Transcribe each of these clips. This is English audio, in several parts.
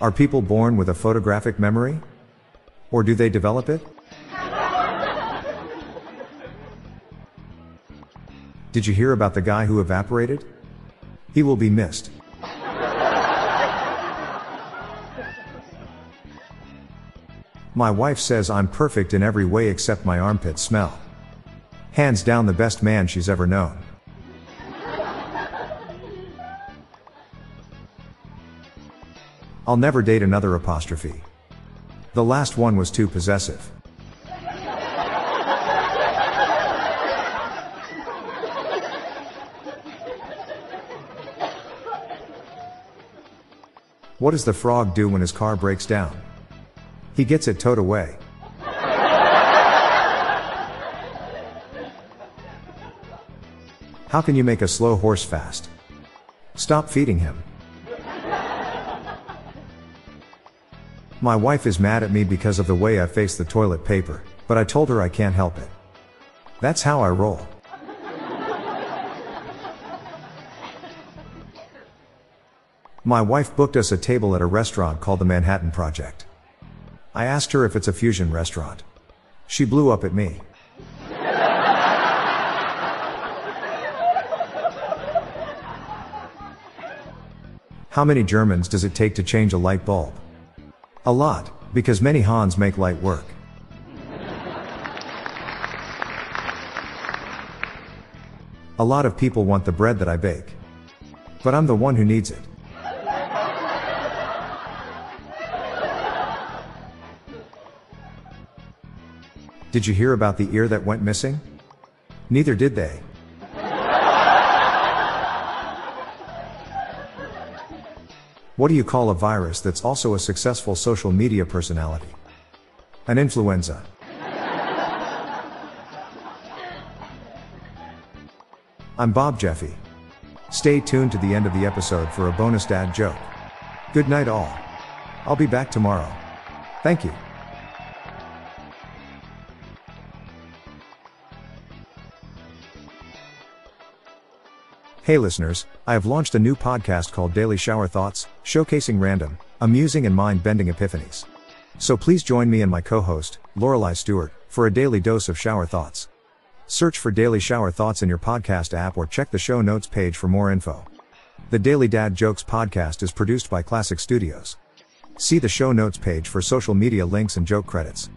Are people born with a photographic memory? Or do they develop it? Did you hear about the guy who evaporated? He will be missed. My wife says I'm perfect in every way except my armpit smell. Hands down the best man she's ever known. I'll never date another apostrophe. The last one was too possessive. What does the frog do when his car breaks down? He gets it towed away. How can you make a slow horse fast? Stop feeding him. My wife is mad at me because of the way I face the toilet paper, but I told her I can't help it. That's how I roll. My wife booked us a table at a restaurant called the Manhattan Project. I asked her if it's a fusion restaurant. She blew up at me. How many Germans does it take to change a light bulb? A lot, because many Hans make light work. A lot of people want the bread that I bake. But I'm the one who needs it. Did you hear about the ear that went missing? Neither did they. What do you call a virus that's also a successful social media personality? An influenza. I'm Bob Jeffy. Stay tuned to the end of the episode for a bonus dad joke. Good night, all. I'll be back tomorrow. Thank you. Hey listeners, I have launched a new podcast called Daily Shower Thoughts, showcasing random, amusing and mind-bending epiphanies. So please join me and my co-host, Lorelai Stewart, for a daily dose of shower thoughts. Search for Daily Shower Thoughts in your podcast app or check the show notes page for more info. The Daily Dad Jokes podcast is produced by Classic Studios. See the show notes page for social media links and joke credits.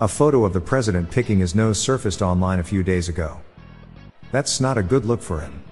A photo of the president picking his nose surfaced online a few days ago. That's not a good look for him.